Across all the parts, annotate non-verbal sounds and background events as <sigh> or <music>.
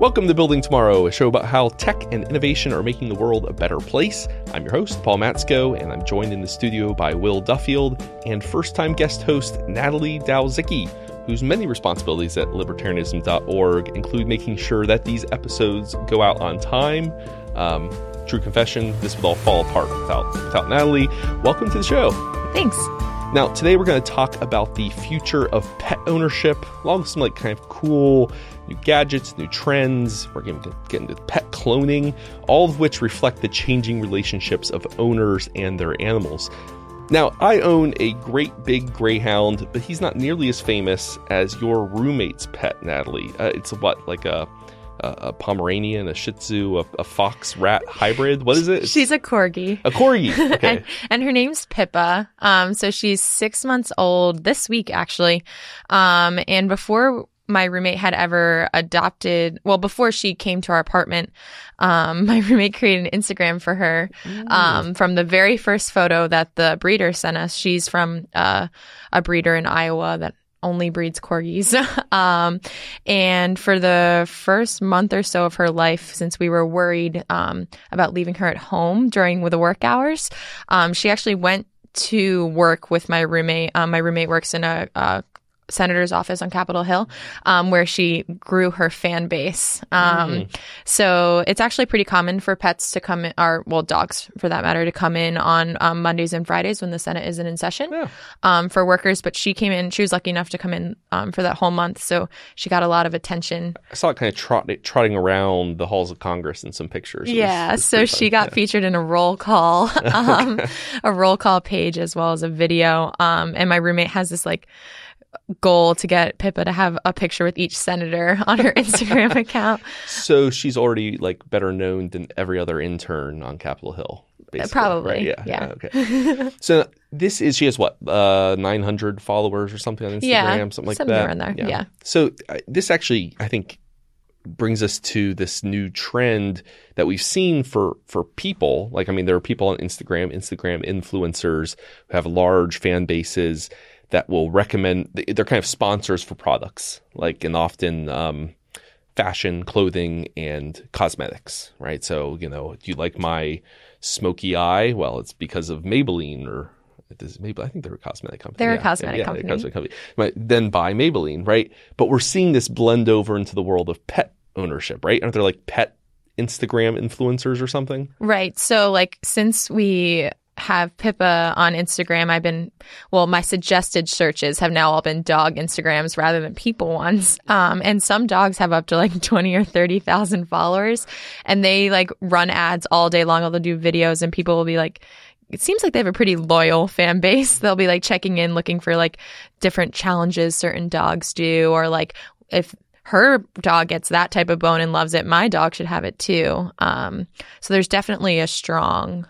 Welcome to Building Tomorrow, a show about how tech and innovation are making the world a better place. I'm your host, Paul Matzko, and I'm joined in the studio by Will Duffield and first time guest host Natalie Dowzicky, whose many responsibilities at libertarianism.org include making sure that these episodes go out on time. Um, true confession, this would all fall apart without, without Natalie. Welcome to the show. Thanks. Now, today we're going to talk about the future of pet ownership, along with some like kind of cool new gadgets, new trends. We're going to get into pet cloning, all of which reflect the changing relationships of owners and their animals. Now, I own a great big greyhound, but he's not nearly as famous as your roommate's pet, Natalie. Uh, it's what, like a a Pomeranian, a Shih Tzu, a, a, fox rat hybrid. What is it? She's a corgi. A corgi. <laughs> Okay. and, and, her name's Pippa. Um, so she's six months old this week, actually. Um, and before my roommate had ever adopted, well, before she came to our apartment, um, <laughs> my roommate created an Instagram for her um, from the very first photo that the breeder sent us. She's from uh, a breeder in Iowa that only breeds corgis. <laughs> um, and for the first month or so of her life, since we were worried um, about leaving her at home during the work hours, um, she actually went to work with my roommate. Um, my roommate works in a, a senator's office on Capitol Hill, um, where she grew her fan base. Um, mm. So it's actually pretty common for pets to come in, or well, dogs for that matter, to come in on um, Mondays and Fridays when the Senate isn't in session yeah. Um, for workers. But she came in; she was lucky enough to come in um, for that whole month, so she got a lot of attention. I saw it kind of trot, trotting around the halls of Congress in some pictures. yeah, was, was so she got yeah. featured in a roll call, <laughs> um, a roll call page as well as a video. and my roommate has this like goal to get Pippa to have a picture with each senator <laughs> on her Instagram <laughs> account. So she's already like better known than every other intern on Capitol Hill. Probably. Right? Yeah. Yeah. Okay. so this is she has what uh, 900 followers or something on Instagram, yeah, something like something that. Around there. Yeah. yeah. So uh, this actually, I think, brings us to this new trend that we've seen for for people. Like, I mean, there are people on Instagram, Instagram influencers who have large fan bases that will recommend they're kind of sponsors for products like and often um, fashion clothing and cosmetics right so you know do you like my smoky eye well it's because of maybelline or does Maybelline, I think they're a cosmetic company. They're yeah, a cosmetic yeah, company. Yeah, cosmetic company. But then buy Maybelline, right? But we're seeing this blend over into the world of pet ownership, right? Aren't there like pet Instagram influencers or something? Right. So like since we have Pippa on Instagram. I've been, well, my suggested searches have now all been dog Instagrams rather than people ones. Um, and some dogs have up to like <laughs> 20 or 30,000 followers and they like run ads all day long. They'll do videos and people will be like, it seems like they have a pretty loyal fan base. <laughs> They'll be like checking in, looking for like different challenges certain dogs do, or like if her dog gets that type of bone and loves it, my dog should have it too. Um, so there's definitely a strong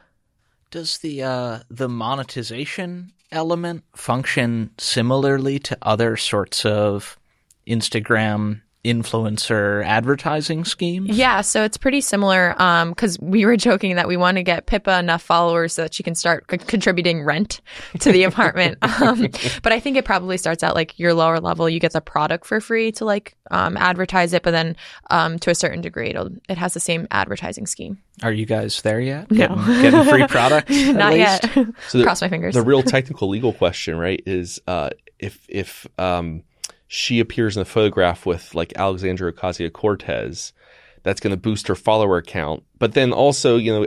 does the uh, the monetization element function similarly to other sorts of Instagram influencer advertising schemes? Yeah, so it's pretty similar because um, we were joking that we want to get Pippa enough followers so that she can start c- contributing rent to the apartment. <laughs> um, but I think it probably starts out like your lower level, you get the product for free to like um, advertise it, but then um, to a certain degree, it'll, it has the same advertising scheme. Are you guys there yet? No. Getting, getting free product? <laughs> Not yet. So the, Cross my fingers. The real technical legal question, right, is uh, if if um, she appears in the photograph with like Alexandria Ocasio Cortez, that's going to boost her follower count. But then also, you know,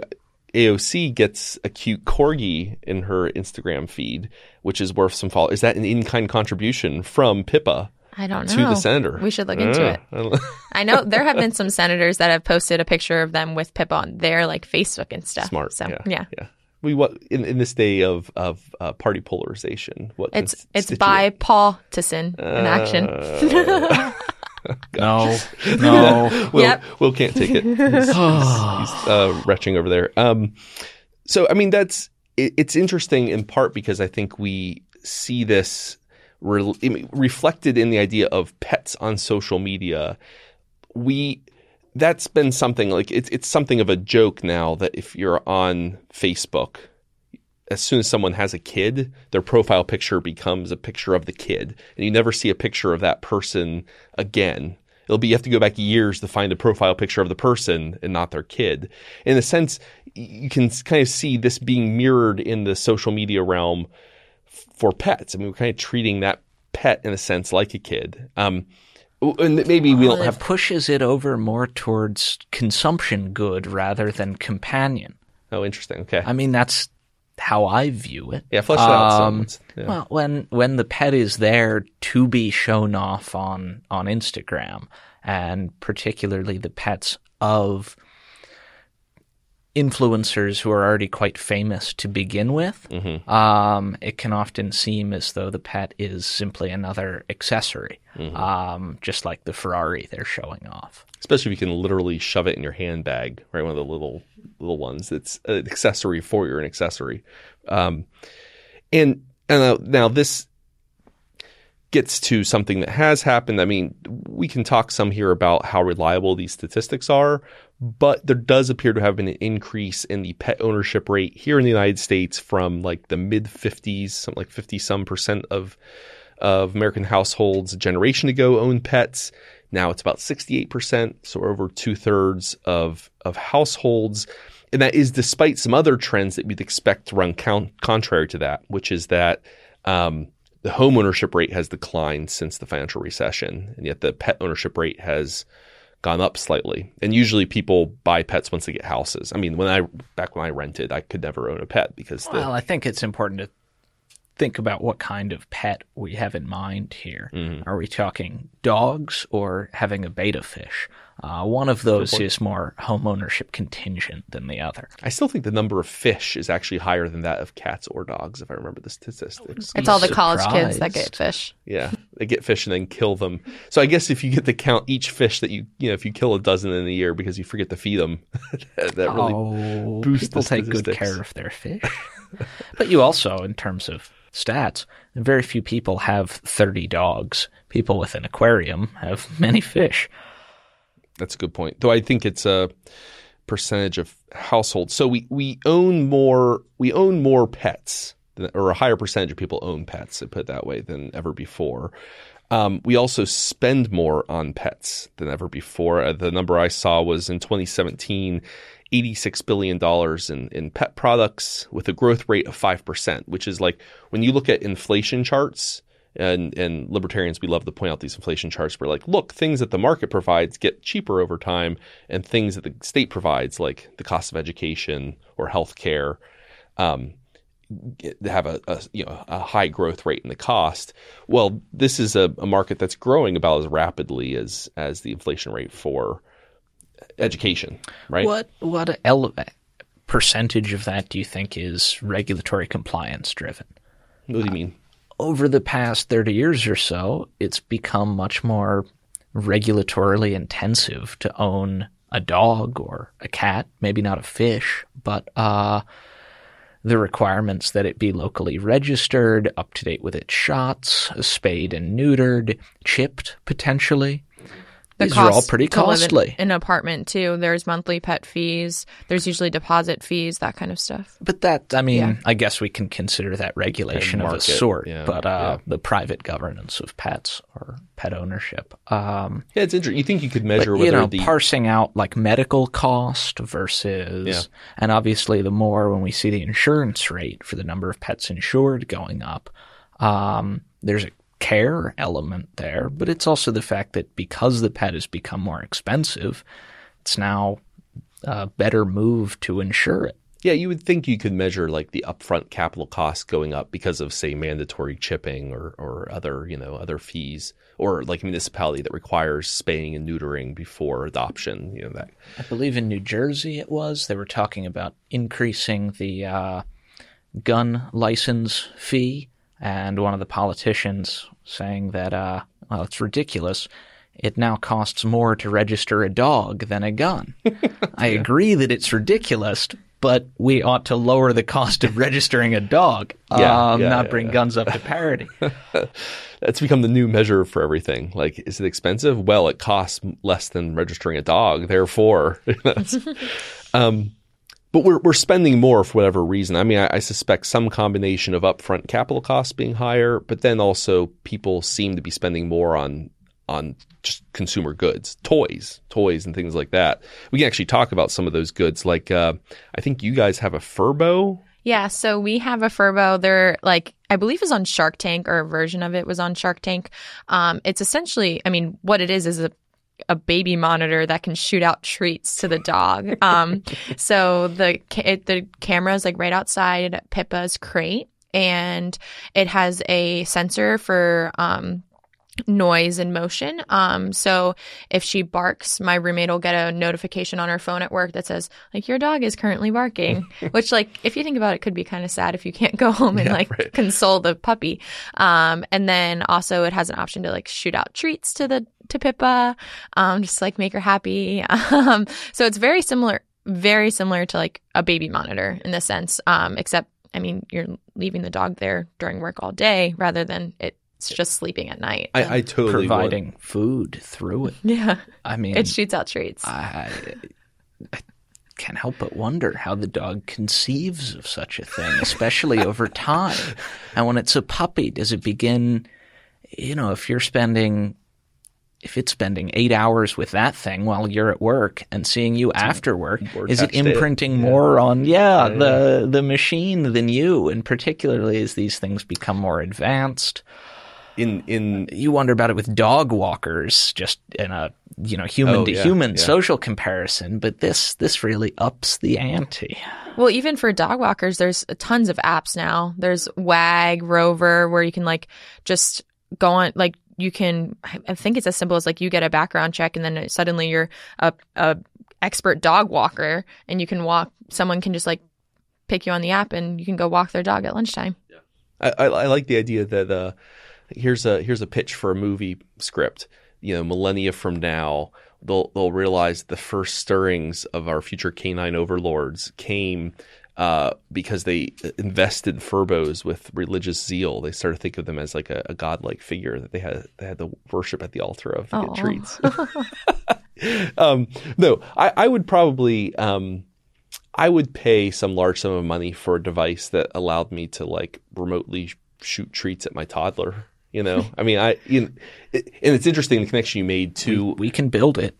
AOC gets a cute corgi in her Instagram feed, which is worth some follow. Is that an in-kind contribution from Pippa? I don't know. To the senator. We should look into it. <laughs> I know there have been some senators that have posted a picture of them with Pippa on their like Facebook and stuff. Smart. So yeah. yeah. yeah we what in, in this day of of uh, party polarization what it's it's by Paul Tisson in uh, <laughs> action. no, <laughs> no. Will, yep. Will can't take it. <laughs> He's, he's, he's uh, retching over there. Um, so I mean that's it, it's interesting in part because I think we see this re- reflected in the idea of pets on social media. We that's been something like it's it's something of a joke now that if you're on Facebook, as soon as someone has a kid, their profile picture becomes a picture of the kid, and you never see a picture of that person again. It'll be you have to go back years to find a profile picture of the person and not their kid. In a sense, you can kind of see this being mirrored in the social media realm for pets. I mean, we're kind of treating that pet in a sense like a kid. Um, and maybe we don't have. it pushes it over more towards consumption good rather than companion. Oh, interesting. Okay. I mean, that's how I view it. yeah, flesh it out. Um, It's- yeah. Well, when when the pet is there to be shown off on on Instagram, and particularly the pets of influencers who are already quite famous to begin with, Mm-hmm. um, it can often seem as though the pet is simply another accessory, Mm-hmm. um, just like the Ferrari they're showing off. especially if you can literally shove it in your handbag, right? One of the little little ones. It's an accessory for your an accessory. Um, and and now, now this gets to something that has happened. I mean, we can talk some here about how reliable these statistics are, but there does appear to have been an increase in the pet ownership rate here in the United States from like the mid 50s, something like 50 some percent of of American households a generation ago owned pets. Now it's about 68%, so over two thirds of, of households. And that is despite some other trends that we'd expect to run count, contrary to that, which is that um, the home ownership rate has declined since the financial recession, and yet the pet ownership rate has gone up slightly. And usually people buy pets once they get houses. I mean, when I back when I rented, I could never own a pet because the, Well, I think it's important to think about what kind of pet we have in mind here. Mm-hmm. Are we talking dogs or having a betta fish? Uh, one of those is more home ownership contingent than the other. I still think the number of fish is actually higher than that of cats or dogs, if I remember the statistics. It's all the college kids that get fish. Yeah, they get fish and then kill them. So I guess if you get to count each fish that you, you know, if you kill a dozen in a year because you forget to feed them, <laughs> that really oh, boosts people the take good care of their fish. <laughs> but you also, in terms of stats, very few people have 30 dogs. People with an aquarium have many fish. That's a good point. Though I think it's a percentage of households. So we, we own more we own more pets, or a higher percentage of people own pets. To put it that way than ever before. Um, we also spend more on pets than ever before. Uh, the number I saw was in 2017, $86 billion in, in pet products with a growth rate of 5%, which is like when you look at inflation charts, and, and libertarians, we love to point out these inflation charts. We're like, look, things that the market provides get cheaper over time, and things that the state provides, like the cost of education or healthcare, um, get, have a, a you know a high growth rate in the cost. Well, this is a, a market that's growing about as rapidly as as the inflation rate for education, right? What what ele- percentage of that do you think is regulatory compliance driven? What do you mean? Over the past 30 years or so, it's become much more regulatorily intensive to own a dog or a cat, maybe not a fish, but uh, the requirements that it be locally registered, up to date with its shots, spayed and neutered, chipped potentially. The These are all pretty to live in- costly. In an apartment too. There's monthly pet fees. There's usually deposit fees, that kind of stuff. But that, I mean, Yeah. I guess we can consider that regulation of a sort. yeah, but uh, yeah. the private governance of pets or pet ownership, um, Yeah, it's interesting. You think you could measure but, whether you know, the parsing out like medical cost versus, Yeah. and obviously the more when we see the insurance rate for the number of pets insured going up, um, there's a care element there, but it's also the fact that because the pet has become more expensive, it's now a better move to insure it. Yeah, you would think you could measure like the upfront capital costs going up because of say mandatory chipping or or other, you know, other fees or like a municipality that requires spaying and neutering before adoption, you know that. I believe in New Jersey it was. They were talking about increasing the uh, gun license fee, and one of the politicians saying that, uh, well, it's ridiculous. It now costs more to register a dog than a gun. <laughs> I agree that it's ridiculous, but we ought to lower the cost of registering a dog, <laughs> Yeah, um, yeah, not yeah, bring guns up to parity. <laughs> That's become the new measure for everything. Like, is it expensive? Well, it costs less than registering a dog. Therefore, um, but we're we're spending more for whatever reason. I mean, I, I suspect some combination of upfront capital costs being higher, but then also people seem to be spending more on on just consumer goods, toys, toys, and things like that. We can actually talk about some of those goods. Like uh, I think you guys have a Furbo. Yeah, so we have a Furbo. They're like, I believe is on Shark Tank or a version of it was on Shark Tank. Um, it's essentially, I mean, what it is is a a baby monitor that can shoot out treats to the dog. Um, <laughs> so the it, the camera is like right outside Pippa's crate, and it has a sensor for um, noise and motion. Um, so if she barks, my roommate will get a notification on her phone at work that says, like, your dog is currently barking, <laughs> which, like, if you think about it, could be kind of sad if you can't go home and, Yeah, like, right. console the puppy. Um, and then also it has an option to, like, shoot out treats to the, to Pippa, um, just like make her happy. <laughs> Um, so it's very similar, very similar to, like, a baby monitor in this sense, um, except, I mean, you're leaving the dog there during work all day rather than it's just sleeping at night. I, I totally would. providing food through it. <laughs> yeah. I mean, It shoots out treats. I, I can't help but wonder how the dog conceives of such a thing, especially <laughs> over time. And when it's a puppy, does it begin, you know, if you're spending, if it's spending eight hours with that thing while you're at work and seeing you after work, We're is it attached to it. imprinting more on, yeah, Yeah, the, the machine than you? And particularly as these things become more advanced in in you wonder about it with dog walkers just in a you know human Oh, to yeah, human yeah. social comparison but this this really ups the ante Well, even for dog walkers, there's tons of apps now. There's Wag, Rover, where you can like just go on, like you can. I think it's as simple as like you get a background check, and then suddenly you're a, a expert dog walker, and you can walk. Someone can just like pick you on the app, and you can go walk their dog at lunchtime. I, I, I like the idea that uh, here's a here's a pitch for a movie script. You know, millennia from now, they'll they'll realize the first stirrings of our future canine overlords came uh, because they invested Furbos with religious zeal. They started to think of them as like a, a godlike figure that they had they had to worship at the altar of to get treats. <laughs> <laughs> um, no, I, I would probably um, I would pay some large sum of money for a device that allowed me to like remotely shoot treats at my toddler. You know, <laughs> I mean, I you know, it, and it's interesting the connection you made to. we can build it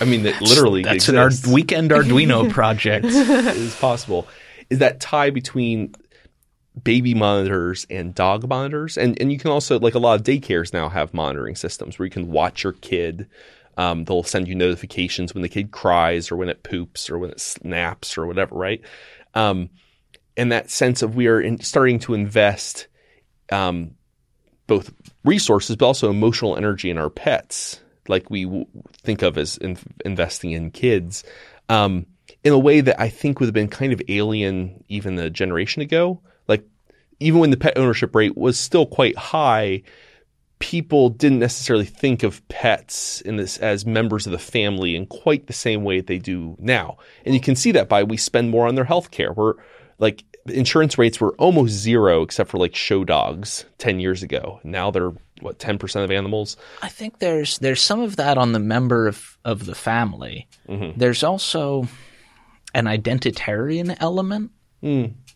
I mean, that literally that's in our exists. weekend arduino project is possible. Is that tie between baby monitors and dog monitors, and and you can also like a lot of daycares now have monitoring systems where you can watch your kid. Um, they'll send you notifications when the kid cries or when it poops or when it snaps or whatever, right? Um, and that sense of we are in, starting to invest um, both resources but also emotional energy in our pets, like we w- think of as in- investing in kids, um, in a way that I think would have been kind of alien even a generation ago. Like even when the pet ownership rate was still quite high, people didn't necessarily think of pets in this as members of the family in quite the same way they do now. And you can see that by we spend more on their health care. We're like insurance rates were almost zero except for like show dogs 10 years ago. Now they're what 10% of animals. i think there's there's some of that on the member of of the family mm-hmm. there's also an identitarian element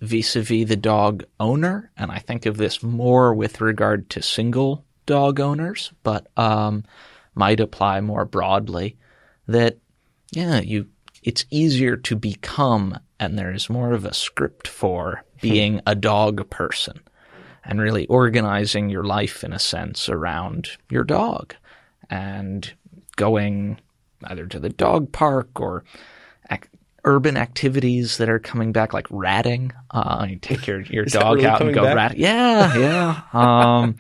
vis-a-vis the dog owner and i think of this more with regard to single dog owners but um, might apply more broadly that yeah you it's easier to become and there's more of a script for being a dog person and really organizing your life in a sense around your dog and going either to the dog park or urban activities that are coming back like ratting uh, you take your, your dog really out and go back? rat yeah yeah <laughs> um,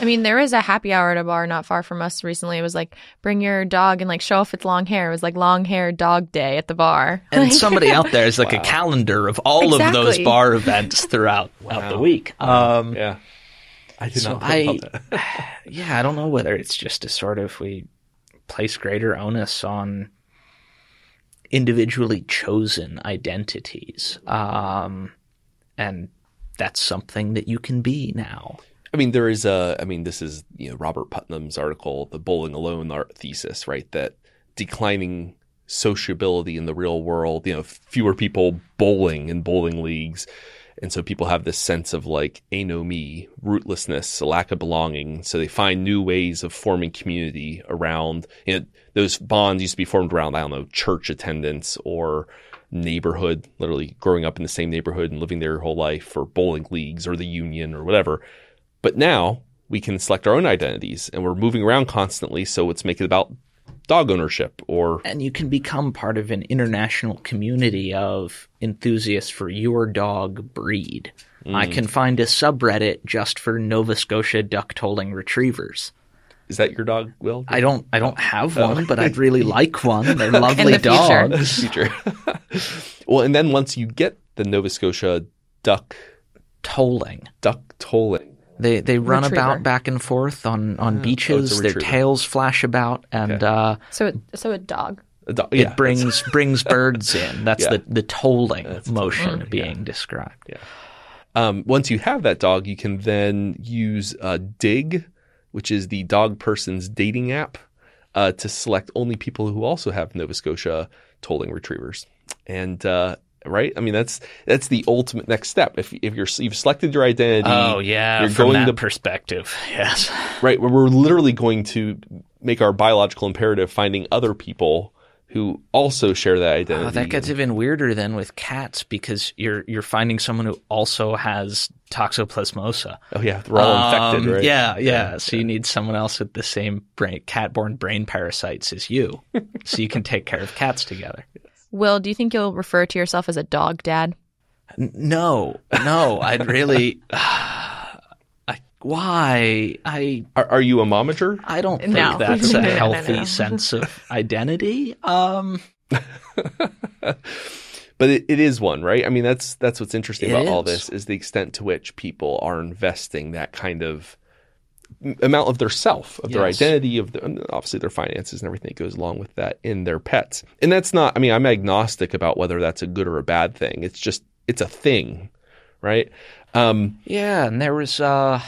I mean, there is a happy hour at a bar not far from us recently. It was like bring your dog and like show off its long hair. It was like long hair dog day at the bar. and <laughs> Like- somebody out there is like a calendar of all of those bar events throughout out the week um, Yeah. I did So not think I- about that. <sighs> yeah, I don't know whether it's just a sort of we place greater onus on individually chosen identities, um, and that's something that you can be now. I mean, there is a. I mean, this is you know Robert Putnam's article, the bowling alone thesis, right? That declining sociability in the real world, you know, fewer people bowling in bowling leagues, And so people have this sense of like anomie, rootlessness, a lack of belonging. So they find new ways of forming community around, you know, those bonds used to be formed around, I don't know, church attendance or neighborhood, literally growing up in the same neighborhood and living there your whole life or bowling leagues or the union or whatever. But now we can select our own identities and we're moving around constantly. So let's make it about dog ownership or and you can become part of an international community of enthusiasts for your dog breed. I mm. can find a subreddit just for Nova Scotia duck tolling retrievers. is that your dog, Will? I don't I don't have oh. one, but I'd really <laughs> like one. They're lovely the dogs. future. <laughs> well, and then once you get the Nova Scotia duck Tolling. duck tolling, They they run Retriever. about back and forth on, on Oh, beaches. it's a Their tails flash about, and uh, So, it, so a dog. a dog, it brings <laughs> brings birds in. That's Yeah. the the tolling motion being described. um, once you have that dog, you can then use uh, Dig, which is the dog person's dating app, uh, to select only people who also have Nova Scotia tolling retrievers. And uh, right, I mean that's that's the ultimate next step. If if you're you've selected your identity, Oh yeah, you're from going that to perspective, <laughs> yes. right, where we're literally going to make our biological imperative finding other people who also share that identity. Oh, that gets even weirder than with cats because you're you're finding someone who also has toxoplasmosa. oh yeah, we're all infected, Um, right? Yeah, yeah. So you need someone else with the same brain, cat-borne brain parasites as you, <laughs> so you can take care of cats together. Will, do you think you'll refer to yourself as a dog dad? No, no, I'd really. <sighs> I, why? I Are, are you a momager? I don't think <laughs> No. that's a no, no, healthy no. sense of <laughs> identity. Um, <laughs> but it, it is one, right? I mean, that's that's what's interesting It about all this is the extent to which people are investing that kind of m- amount of their self, of their Yes. identity, of the, obviously their finances and everything that goes along with that in their pets. And that's not. I mean, I'm agnostic about whether that's a good or a bad thing. It's just it's a thing, right? Um, Yeah, and there was uh,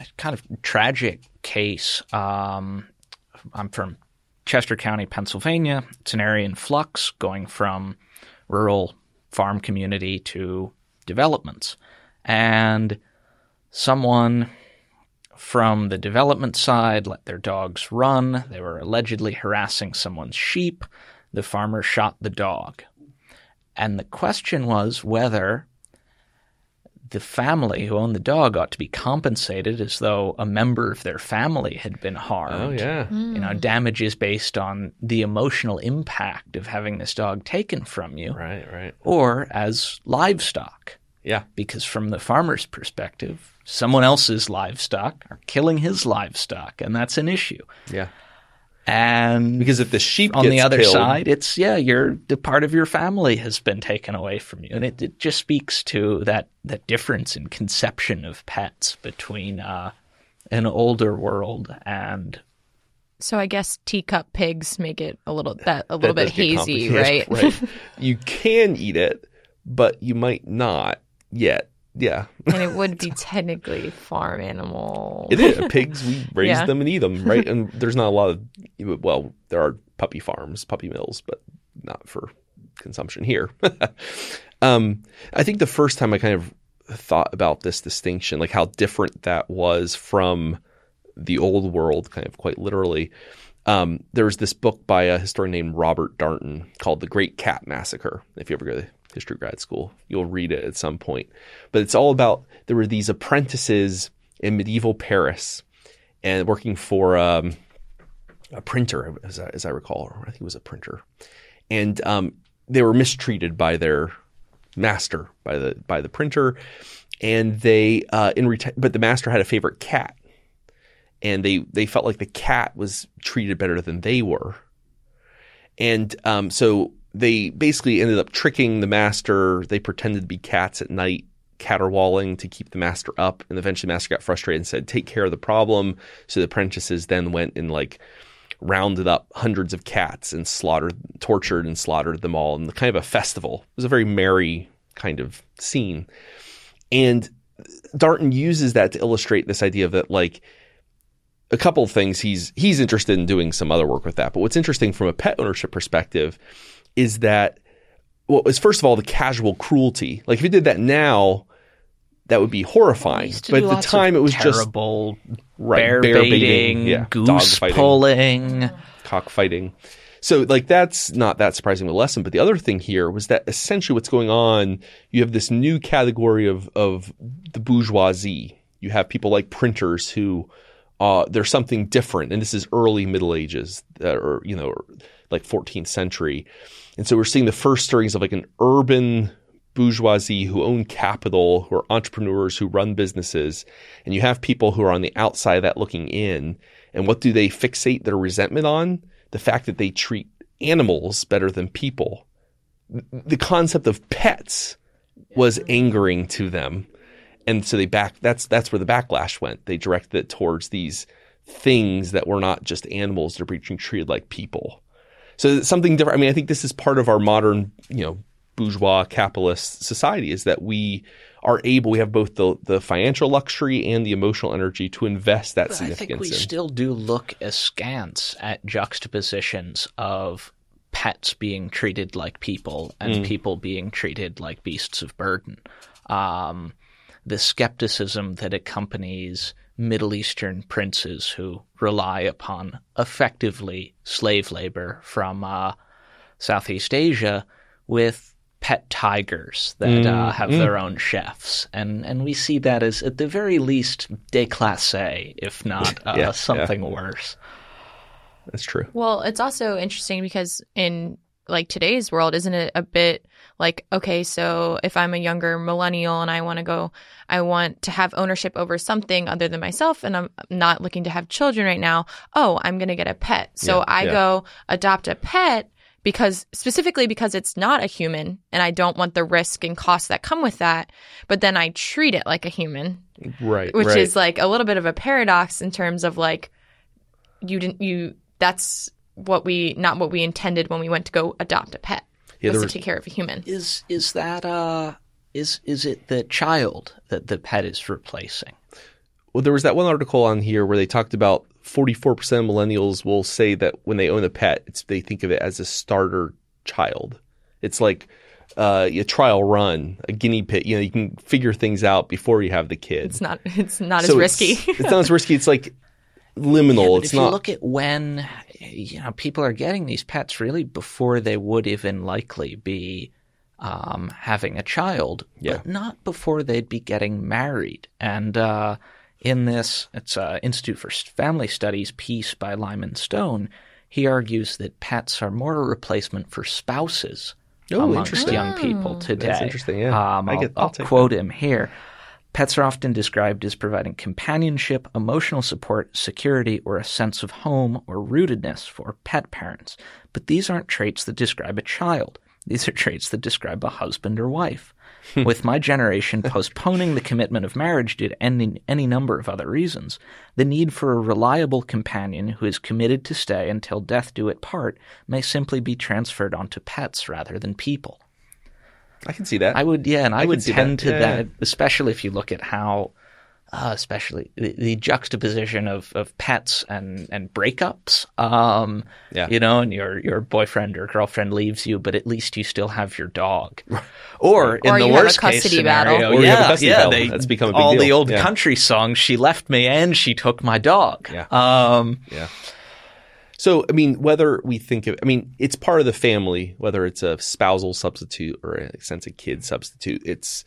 a kind of tragic case. Um, I'm from Chester County, Pennsylvania. It's an area in flux, going from rural farm community to developments, and someone from the development side let their dogs run. They were allegedly harassing someone's sheep. The farmer shot the dog. And the question was whether the family who owned the dog ought to be compensated as though a member of their family had been harmed. oh yeah, You know, hmm. damages based on the emotional impact of having this dog taken from you, right, right, or as livestock. Yeah, Because from the farmer's perspective, someone else's livestock are killing his livestock, and that's an issue. yeah. And Because if the sheep on the other killed- side, it's yeah, your the part of your family has been taken away from you, and it, it just speaks to that that difference in conception of pets between uh, an older world and So I guess teacup pigs make it a little that a little that bit hazy, <laughs> right? right. You can eat it, but you might not yet. Yeah. and it would be technically farm animal. It is. Pigs, we <laughs> raise Yeah. them and eat them, right? And there's not a lot of, well, there are puppy farms, puppy mills, but not for consumption here. <laughs> um, I think the first time I kind of thought about this distinction, like how different that was from the old world, kind of quite literally. Um, there was this book by a historian named Robert Darnton called The Great Cat Massacre. If you ever go to history grad school, you'll read it at some point. But it's all about there were these apprentices in medieval Paris and working for um, a printer, as I, as I recall, I think it was a printer, and um, they were mistreated by their master, by the by the printer, and they uh, in reti- but the master had a favorite cat, and they they felt like the cat was treated better than they were, and um, so they basically ended up tricking the master. They pretended to be cats at night, caterwauling to keep the master up. And eventually, the master got frustrated and said, "Take care of the problem." So the apprentices then went and like rounded up hundreds of cats and slaughtered, tortured, and slaughtered them all in the kind of a festival. It was a very merry kind of scene, and Darnton uses that to illustrate this idea that like a couple of things he's he's interested in doing some other work with that. But what's interesting from a pet ownership perspective is that well, is first of all the casual cruelty. Like if you did that now, that would be horrifying. But at the time, it was just terrible right, bear, bear baiting, yeah, goose dog fighting, pulling. cockfighting. So like that's not that surprising of a lesson. But the other thing here was that essentially what's going on, you have this new category of of the bourgeoisie. You have people like printers who uh, there's something different, and this is early Middle Ages, uh, or you know, like 14th century, and so we're seeing the first stirrings of like an urban bourgeoisie who own capital, who are entrepreneurs who run businesses, and you have people who are on the outside of that looking in. And what do they fixate their resentment on? The fact that they treat animals better than people. The concept of pets was angering to them. And so they back that's that's where the backlash went. They directed it towards these things that were not just animals, they're being treated like people. So something different. I mean, I think this is part of our modern, you know, bourgeois capitalist society is that we are able, we have both the, the financial luxury and the emotional energy to invest that But I think significance we in. still do look askance at juxtapositions of pets being treated like people and Mm. people being treated like beasts of burden. Um, the skepticism that accompanies Middle Eastern princes who rely upon effectively slave labor from uh, Southeast Asia with pet tigers that uh, have their own chefs, and and we see that as at the very least déclassé, if not <laughs> uh, Yeah, yeah. something worse. That's true. Well, it's also interesting because in like today's world, isn't it a bit like, okay, so if I'm a younger millennial and I want to go, I want to have ownership over something other than myself and I'm not looking to have children right now. Oh, I'm going to get a pet. So Yeah, I yeah. go adopt a pet because specifically because it's not a human and I don't want the risk and costs that come with that. But then I treat it like a human Right. which right. is like a little bit of a paradox in terms of like you didn't you that's what we not what we intended when we went to go adopt a pet Yeah, was to take care of a human Is is that uh is is it the child that the pet is replacing? Well, there was that one article on here where they talked about 44% of millennials will say that when they own a pet, it's, they think of it as a starter child. It's like uh, a trial run, a guinea pig. You know, you can figure things out before you have the kid. it's not <laughs> it's not So as risky <laughs> it's not as risky. It's like liminal. But it's if not. you look at when you know people are getting these pets really before they would even likely be um, having a child, Yeah. but not before they'd be getting married. And uh, in this, it's uh, Institute for Family Studies piece by Lyman Stone. He argues that pets are more a replacement for spouses Oh, amongst young people today. That's interesting, yeah. Um, I I'll, get- I'll I'll take quote him here. Pets are often described as providing companionship, emotional support, security, or a sense of home or rootedness for pet parents. But these aren't traits that describe a child. These are traits that describe a husband or wife. Hmm. With my generation <laughs> postponing the commitment of marriage due to any, any number of other reasons, the need for a reliable companion who is committed to stay until death do it part may simply be transferred onto pets rather than people. I can see that. I would, yeah, and I, I would tend that, to yeah. that, especially if you look at how, uh, especially the, the juxtaposition of, of pets and, and breakups. Um, Yeah. you know, and your your boyfriend or girlfriend leaves you, but at least you still have your dog. <laughs> Or in Or the you have a worst case custody scenario, battle. Or you have a yeah, custody yeah, battle. they, That's become a big all the old Yeah. country songs. She left me and she took my dog. Yeah. Um, Yeah. So, I mean, whether we think of, I mean, it's part of the family, whether it's a spousal substitute or a sense of kid substitute. It's,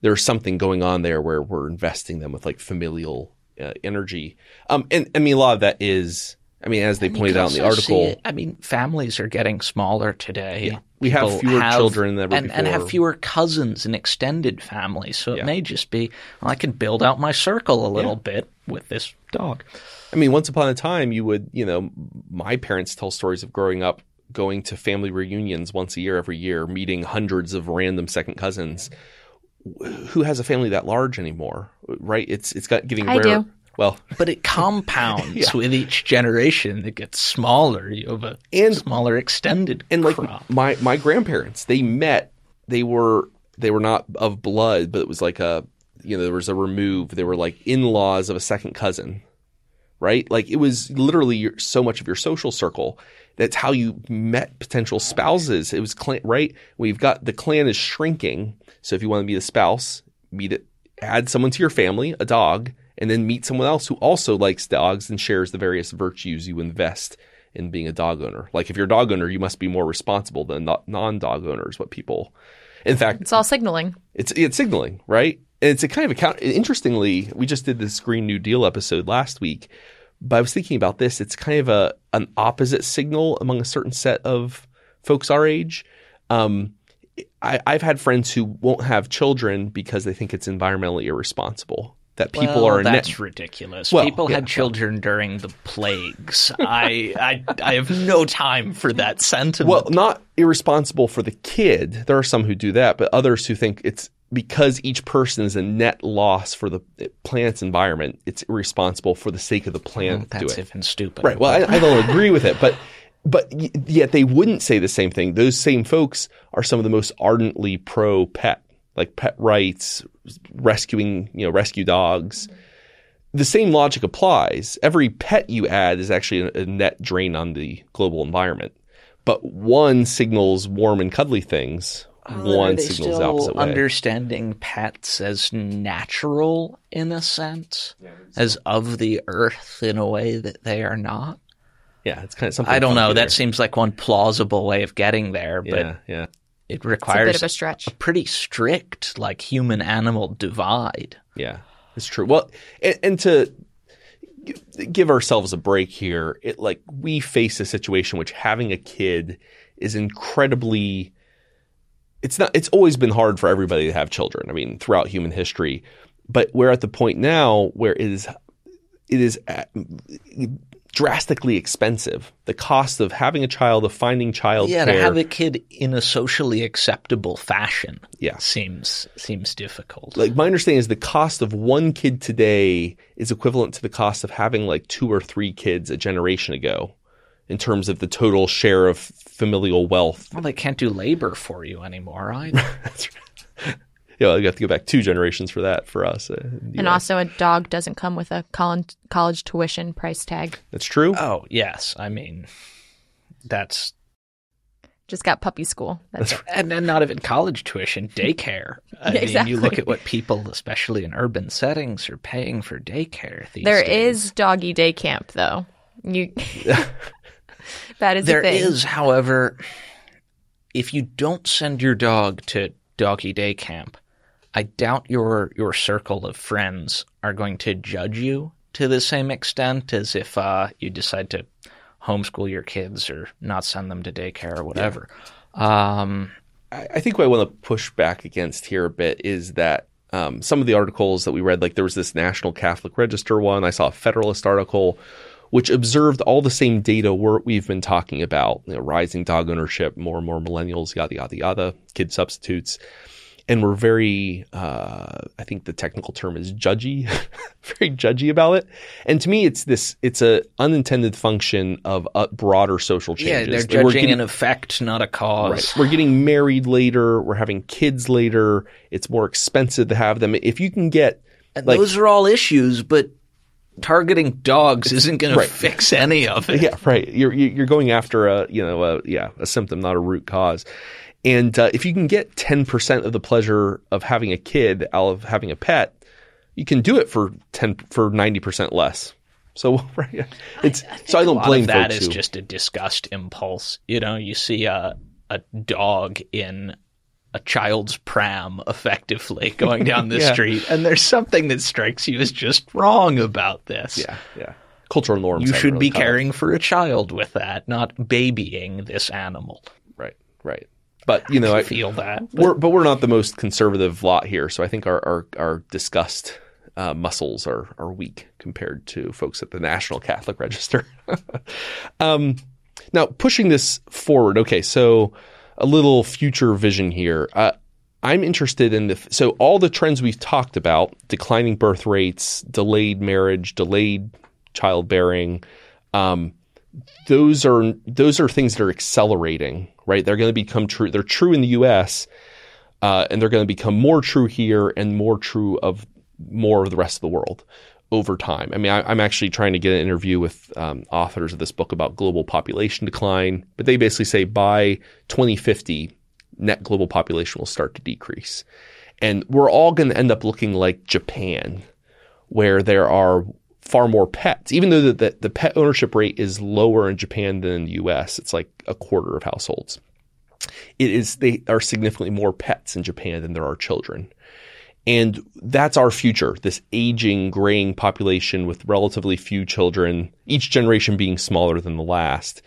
there's something going on there where we're investing them with like familial uh, energy. Um, and I mean, a lot of that is, I mean, as they You pointed out in the article, I mean, families are getting smaller today. Yeah. We have fewer children than ever and, and have fewer cousins and extended families. So Yeah. it may just be, well, I can build out my circle a little bit with this dog. I mean, once upon a time, you would, you know, my parents tell stories of growing up, going to family reunions once a year, every year, meeting hundreds of random second cousins. Who has a family that large anymore? Right? It's it's got getting I rare. do. Well, <laughs> But it compounds with each generation. It gets smaller. You have a And- smaller extended and like my my grandparents, they met. They were they were not of blood, but it was like a you know there was a remove. They were like in laws of a second cousin, right? Like it was literally your, so much of your social circle. That's how you met potential spouses. It was clan, right? We've got the clan is shrinking. So if you want to be the spouse, meet it add someone to your family, a dog, and then meet someone else who also likes dogs and shares the various virtues you invest in being a dog owner. Like if you're a dog owner, you must be more responsible than non-dog owners. What people, in fact, It's all signaling. it's it's signaling, right? And it's a kind of account. Interestingly, we just did this Green New Deal episode last week, but I was thinking about this. It's kind of a an opposite signal among a certain set of folks our age. Um, I, I've had friends who won't have children because they think it's environmentally irresponsible. That people well, are net- that's ridiculous. Well, people yeah, had children during the plagues. I, I I have no time for that sentiment. Well, not irresponsible for the kid. There are some who do that, but others who think it's because each person is a net loss for the planet's environment. It's irresponsible for the sake of the planet. to do that's it. even stupid. Right. Well, I, I don't agree with it, but but yet they wouldn't say the same thing. Those same folks are some of the most ardently pro pet, like pet rights, rescuing you know rescue dogs. The same logic applies. Every pet you add is actually a net drain on the global environment. But one signals warm and cuddly things. Well, one are they signals the still opposite way. understanding pets as natural in a sense, as of the earth in a way that they are not. yeah, it's kind of something. I don't know. funky That seems like one plausible way of getting there, but yeah, yeah. it It's a requires bit of a stretch. pretty strict, like human animal divide. Yeah, it's true. Well, and, and to give ourselves a break here, it like we face a situation which having a kid is incredibly. It's not. It's always been hard for everybody to have children. I mean, throughout human history, but we're at the point now where it is, it is uh, drastically expensive. The cost of having a child, of finding child Yeah, care. to have a kid in a socially acceptable fashion, Yeah. seems seems difficult. like my understanding is the cost of one kid today is equivalent to the cost of having like two or three kids a generation ago in terms of the total share of familial wealth. well, they can't do labor for you anymore either. <laughs> You know, you have to go back two generations for that for us. Uh, And US. also, a dog doesn't come with a college, college tuition price tag. that's true. oh yes, I mean that's Just got puppy school. That's it. and, and not even college tuition, daycare. <laughs> I Yeah, mean, you look at what people, especially in urban settings, are paying for daycare these There days. is doggy day camp, though. You. <laughs> that is There a thing. is, however, if you don't send your dog to doggy day camp, I doubt your your circle of friends are going to judge you to the same extent as if uh, you decide to homeschool your kids or not send them to daycare or whatever. Um, I, I think what I want to push back against here a bit is that um, some of the articles that we read, like there was this National Catholic Register one, I saw a Federalist article, which observed all the same data we've been talking about: you know, rising dog ownership, more and more millennials, yada yada yada, kid substitutes, and we're very, uh, I think the technical term is judgy, <laughs> very judgy about it. And to me, it's this, it's a unintended function of uh, broader social changes. yeah, they're Like, we're judging getting- an effect, not a cause. Right. We're getting married later. We're having kids later. It's more expensive to have them. If you can get And like those are all issues, but targeting dogs isn't going Right. to fix any of it. yeah, right. You're you're you're going after a you know a yeah a symptom, not a root cause. And uh, if you can get ten percent of the pleasure of having a kid out of having a pet, you can do it for ten for ninety percent less. So <laughs> right, it's so I a don't lot blame of that folks is who- just a disgust impulse. You know, you see a a dog in a child's pram, effectively <laughs> going down the <laughs> Yeah. street, and there's something that strikes you as just wrong about this. yeah yeah cultural norms. You should really be caring for a child with that, not babying this animal. right right. But you know I I, feel that. we're but we're not the most conservative lot here, so I think our our, our disgust uh, muscles are are weak compared to folks at the National Catholic Register. <laughs> um, now pushing this forward, okay, so a little future vision here. Uh, I'm interested in the so all the trends we've talked about: declining birth rates, delayed marriage, delayed childbearing. Um, those are those are things that are accelerating, right? They're going to become true. They're true in the U.S. Uh, and they're going to become more true here and more true of more of the rest of the world over time. I mean, I, I'm actually trying to get an interview with um, authors of this book about global population decline, but they basically say by 2050, net global population will start to decrease. And we're all going to end up looking like Japan, where there are far more pets. Even though the, the, the pet ownership rate is lower in Japan than in the US, it's like a quarter of households. It is, they are significantly more pets in Japan than there are children. And that's our future, this aging, graying population with relatively few children, each generation being smaller than the last.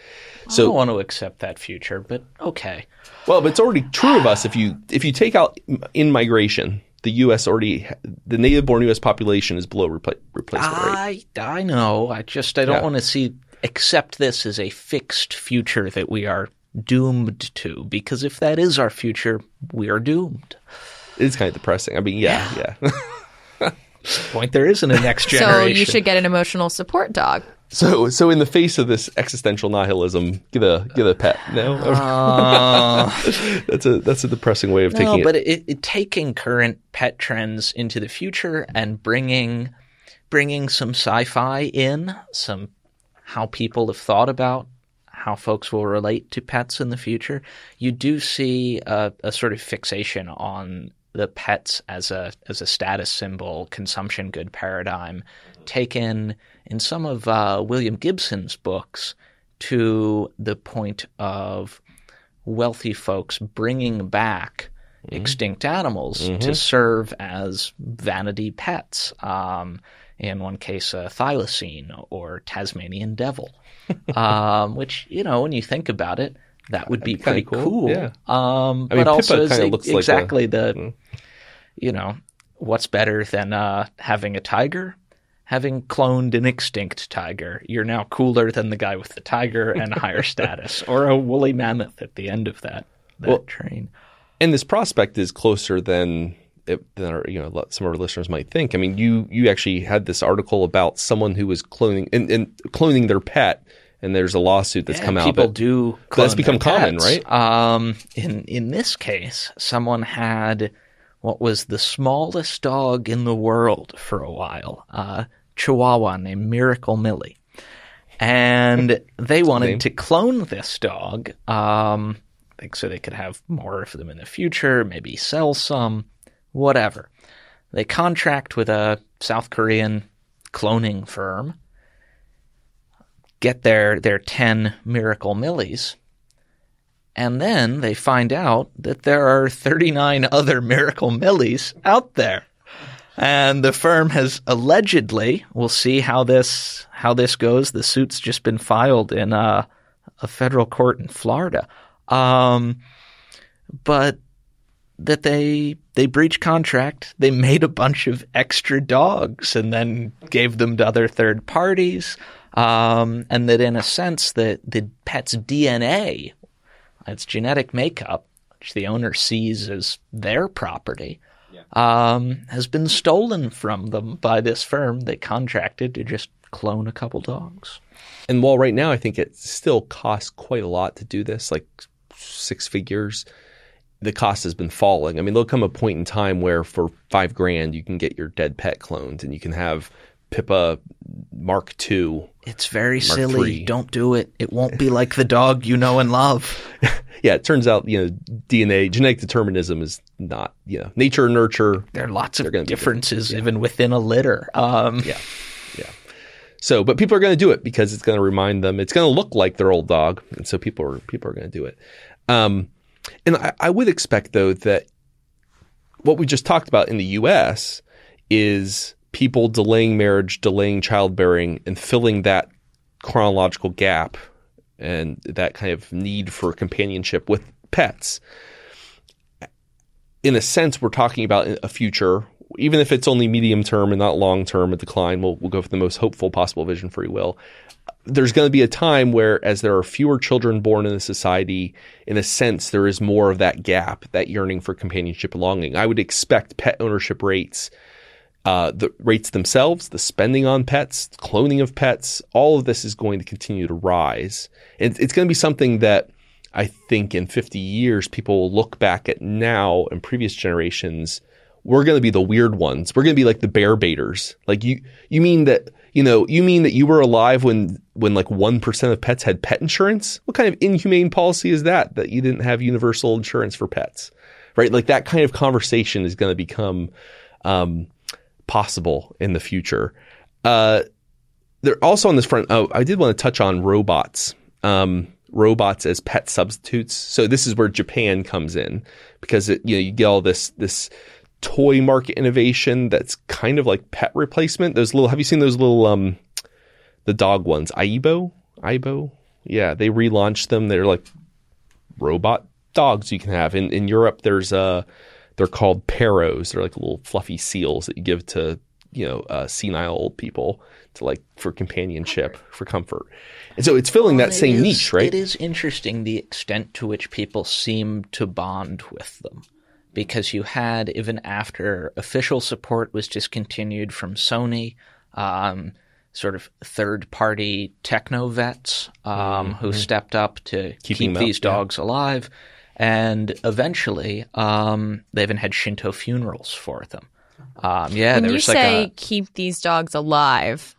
I don't want to accept that future, but okay. Well, but it's already true of us if you if you take out in migration, the U.S. already the native-born U.S. population is below repla- replacement rate. I I know. I just I don't Yeah. want to see accept this as a fixed future that we are doomed to because if that is our future, we are doomed. It's kind of depressing. I mean, yeah, yeah. Point there isn't a next <laughs> generation. So you should get an emotional support dog. so so in the face of this existential nihilism, get a get a pet. No, uh. <laughs> that's a that's a depressing way of No, taking it. but it, it taking current pet trends into the future and bringing bringing some sci-fi in, some how people have thought about how folks will relate to pets in the future. You do see a, a sort of fixation on the pets as a as a status symbol, consumption good paradigm, taken in some of uh, William Gibson's books to the point of wealthy folks bringing back extinct animals to serve as vanity pets. Um, in one case, a thylacine or Tasmanian devil, <laughs> um, which you know, when you think about it, that would be, be pretty cool, cool. yeah. Um, I mean, but also, Pippa is it looks like a- exactly the, you know, what's better than uh, having a tiger? Having cloned an extinct tiger, you're now cooler than the guy with the tiger and higher <laughs> status, or a woolly mammoth at the end of that that Well- train. and this prospect is closer than it, than our, you know some of our listeners might think. I mean, you you actually had this article about someone who was cloning and, and cloning their pet, and there's a lawsuit that's Yeah, come out. People do. that's become common, pets. right? Um, in in this case, someone had what was the smallest dog in the world for a while, a Chihuahua named Miracle Millie, and <laughs> they wanted to clone this dog. Um, so they could have more of them in the future, maybe sell some, whatever. They contract with a South Korean cloning firm get their their 10 miracle millies and then they find out that there are 39 <laughs> other miracle millies out there and the firm has allegedly we'll see how this how this goes the suit's just been filed in a, a federal court in Florida um, but that they they breached contract. They made a bunch of extra dogs and then gave them to other third parties. Um, and that in a sense that the pet's DNA, its genetic makeup, which the owner sees as their property, um, has been stolen from them by this firm that contracted to just clone a couple dogs. And while right now I think it still costs quite a lot to do this, like six figures, the cost has been falling. I mean, there'll come a point in time where for five grand you can get your dead pet cloned, and you can have Pippa Mark II. It's very Mark silly. III. Don't do it. It won't be like the dog you know and love. <laughs> Yeah, it turns out you know DNA genetic determinism is not you know nature and nurture. There are lots of differences even within a litter. Um, Yeah, yeah. So, but people are going to do it because it's going to remind them. It's going to look like their old dog, and so people are people are going to do it. Um, and I, I would expect though that what we just talked about in the U.S. is people delaying marriage, delaying childbearing, and filling that chronological gap and that kind of need for companionship with pets. In a sense, we're talking about a future, even if it's only medium term and not long term, a decline. We'll, we'll go for the most hopeful possible vision, for free will. There's going to be a time where, as there are fewer children born in the society, in a sense, there is more of that gap, that yearning for companionship and longing. I would expect pet ownership rates uh, the rates themselves, the spending on pets, cloning of pets, all of this is going to continue to rise. And it's going to be something that I think in 50 years, people will look back at now and previous generations. We're going to be the weird ones. We're going to be like the bear baiters. Like you, you mean that, you know, you mean that you were alive when, when like 1% of pets had pet insurance? What kind of inhumane policy is that? That you didn't have universal insurance for pets? right? Like that kind of conversation is going to become um, possible in the future. Uh, there also on this front, oh, I did want to touch on robots. Um, robots as pet substitutes. So this is where Japan comes in because it, you know you get all this this toy market innovation that's kind of like pet replacement. Those little have you seen those little um the dog ones? Aibo? Aibo? Yeah, they relaunched them. They're like robot dogs you can have. In in Europe there's uh they're called Paros. They're like little fluffy seals that you give to, you know, uh, senile old people to like for companionship, for comfort. And so it's filling that It same is- niche, right? It is interesting the extent to which people seem to bond with them. Because you had, even after official support was discontinued from Sony, um, sort of third party techno vets um, who stepped up to Mm-hmm. Keeping keep them up, these yeah. dogs alive. And eventually, um, they even had Shinto funerals for them. Um, yeah, when there you say like a. keep these dogs alive,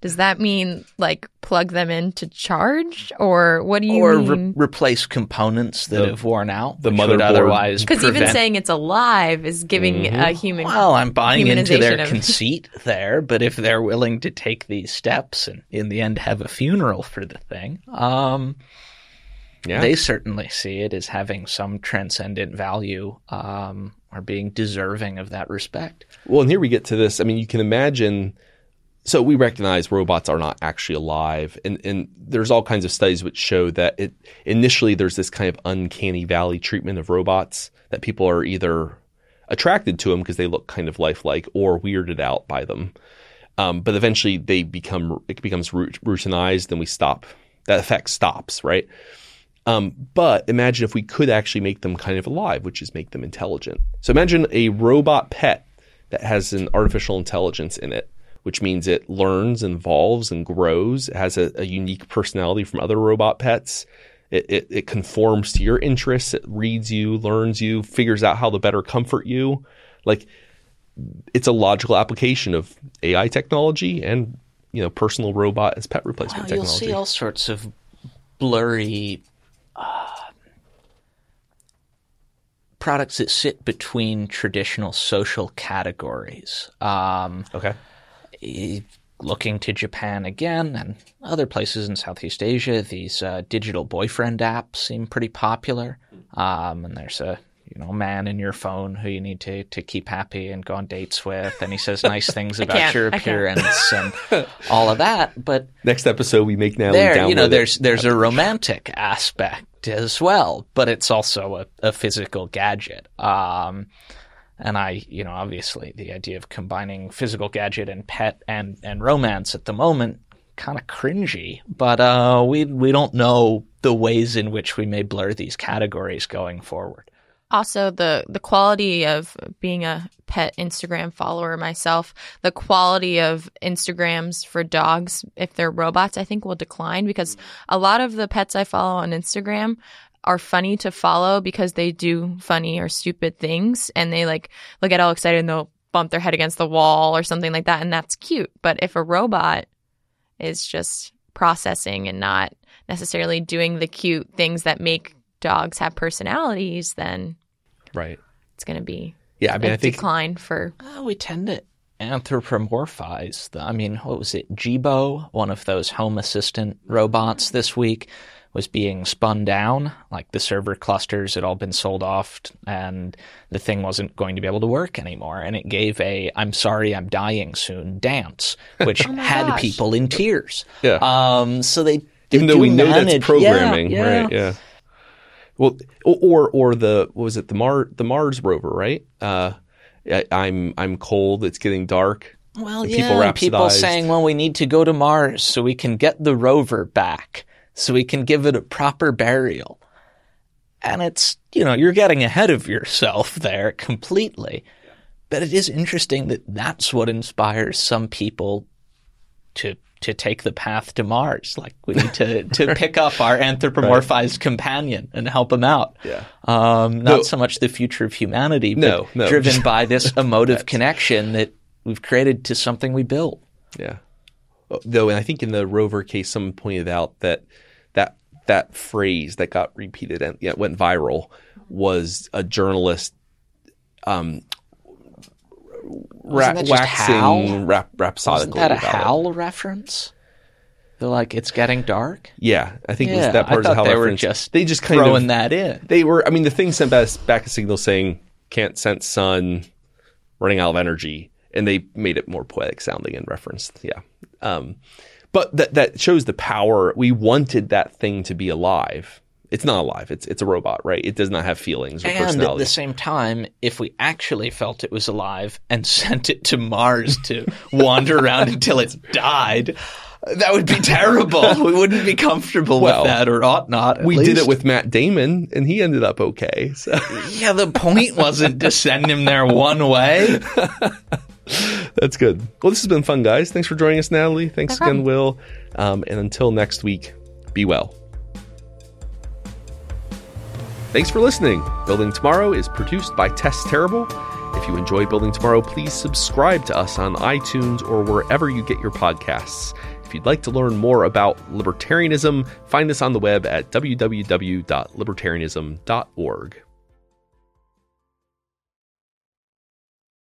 does that mean like plug them in to charge, or what do you Or re- replace components that The- have worn out. the which would otherwise Because even saying it's alive is giving Mm-hmm. a human. Well, I'm buying into their of- conceit there, but if they're willing to take these steps and in the end have a funeral for the thing, um, yeah. they certainly see it as having some transcendent value um, or being deserving of that respect. Well, and here we get to this. I mean, you can imagine. So we recognize robots are not actually alive, and and there's all kinds of studies which show that it initially there's this kind of uncanny valley treatment of robots that people are either attracted to them because they look kind of lifelike or weirded out by them. Um, but eventually they become it becomes rout- routinized, and we stop. That effect stops, right? Um, but imagine if we could actually make them kind of alive, which is make them intelligent. So imagine a robot pet that has an artificial intelligence in it, which means it learns, and evolves, and grows. It has a, a unique personality from other robot pets. It, it, it conforms to your interests. It reads you, learns you, figures out how to better comfort you. Like it's a logical application of AI technology and you know personal robot as pet replacement you'll technology. see all sorts of blurry products that sit between traditional social categories. Um, okay. looking to Japan again and other places in Southeast Asia, these uh, digital boyfriend apps seem pretty popular. Um, and there's a you know man in your phone who you need to to keep happy and go on dates with, and he says nice <laughs> things about your appearance and all of that. But Next episode, we make now, there, you know, download it. there's there's a romantic aspect as well, but it's also a, a physical gadget. Um, and I, you know, obviously the idea of combining physical gadget and pet and and romance at the moment kind of cringy, but uh, we we don't know the ways in which we may blur these categories going forward. Also the the quality of being a pet Instagram follower myself, the quality of Instagrams for dogs if they're robots, I think will decline because a lot of the pets I follow on Instagram are funny to follow because they do funny or stupid things and they like look get all excited and they'll bump their head against the wall or something like that and that's cute. But if a robot is just processing and not necessarily doing the cute things that make dogs have personalities, then right. it's going to be Yeah, I mean, a I think decline for. Uh, we tend to anthropomorphize. The, I mean, what was it? Jibo, one of those home assistant robots this week, was being spun down. Like the server clusters had all been sold off, and the thing wasn't going to be able to work anymore. And it gave a "I'm sorry, I'm dying soon" dance, <laughs> which Oh had gosh. people in tears. Yeah. Um. So they, they even though do we know manage- that's programming, yeah, right? Yeah. Well, or or the what was it the Mar the Mars rover, right? Uh, I, I'm I'm cold. It's getting dark. Well, yeah, people and people saying, well, we need to go to Mars so we can get the rover back, so we can give it a proper burial. And it's, you know, you're getting ahead of yourself <laughs> there completely. But it is interesting that that's what inspires some people to to take the path to Mars. Like we need to <laughs> to pick up our anthropomorphized companion and help him out. Yeah. Um, not No. so much the future of humanity, but No, no. driven <laughs> by this emotive connection that we've created to something we built. Yeah. Though, and I think in the rover case, someone pointed out that that that phrase that got repeated and yeah, went viral was a journalist um, ra- Wasn't that just Hal? waxing rap- rhapsodically Wasn't that a about it. Howl reference? They're like, it's getting dark. Yeah, I think it Yeah, was that I part of the thought Howl they were reference. just they just kind Throwing of that in. they were. I mean, the thing sent back, back a signal saying can't sense sun, running out of energy, and they made it more poetic sounding and referenced. Yeah, um, but that that shows the power. We wanted that thing to be alive. It's not alive. It's it's a robot, right? It does not have feelings or And at the same time, if we actually felt it was alive and <laughs> sent it to Mars to wander around <laughs> until it died, that would be terrible. <laughs> we wouldn't be comfortable Well, with that, or ought not. we did it with Matt Damon, and he ended up okay. So Yeah, the point wasn't to send him there one way. that's good. Well, this has been fun, guys. Thanks for joining us, Natalie. Thanks No again. Will. Um, and until next week, be well. Thanks for listening. Building Tomorrow is produced by Tess Terrible. If you enjoy Building Tomorrow, please subscribe to us on iTunes or wherever you get your podcasts. If you'd like to learn more about libertarianism, find us on the web at www.libertarianism.org.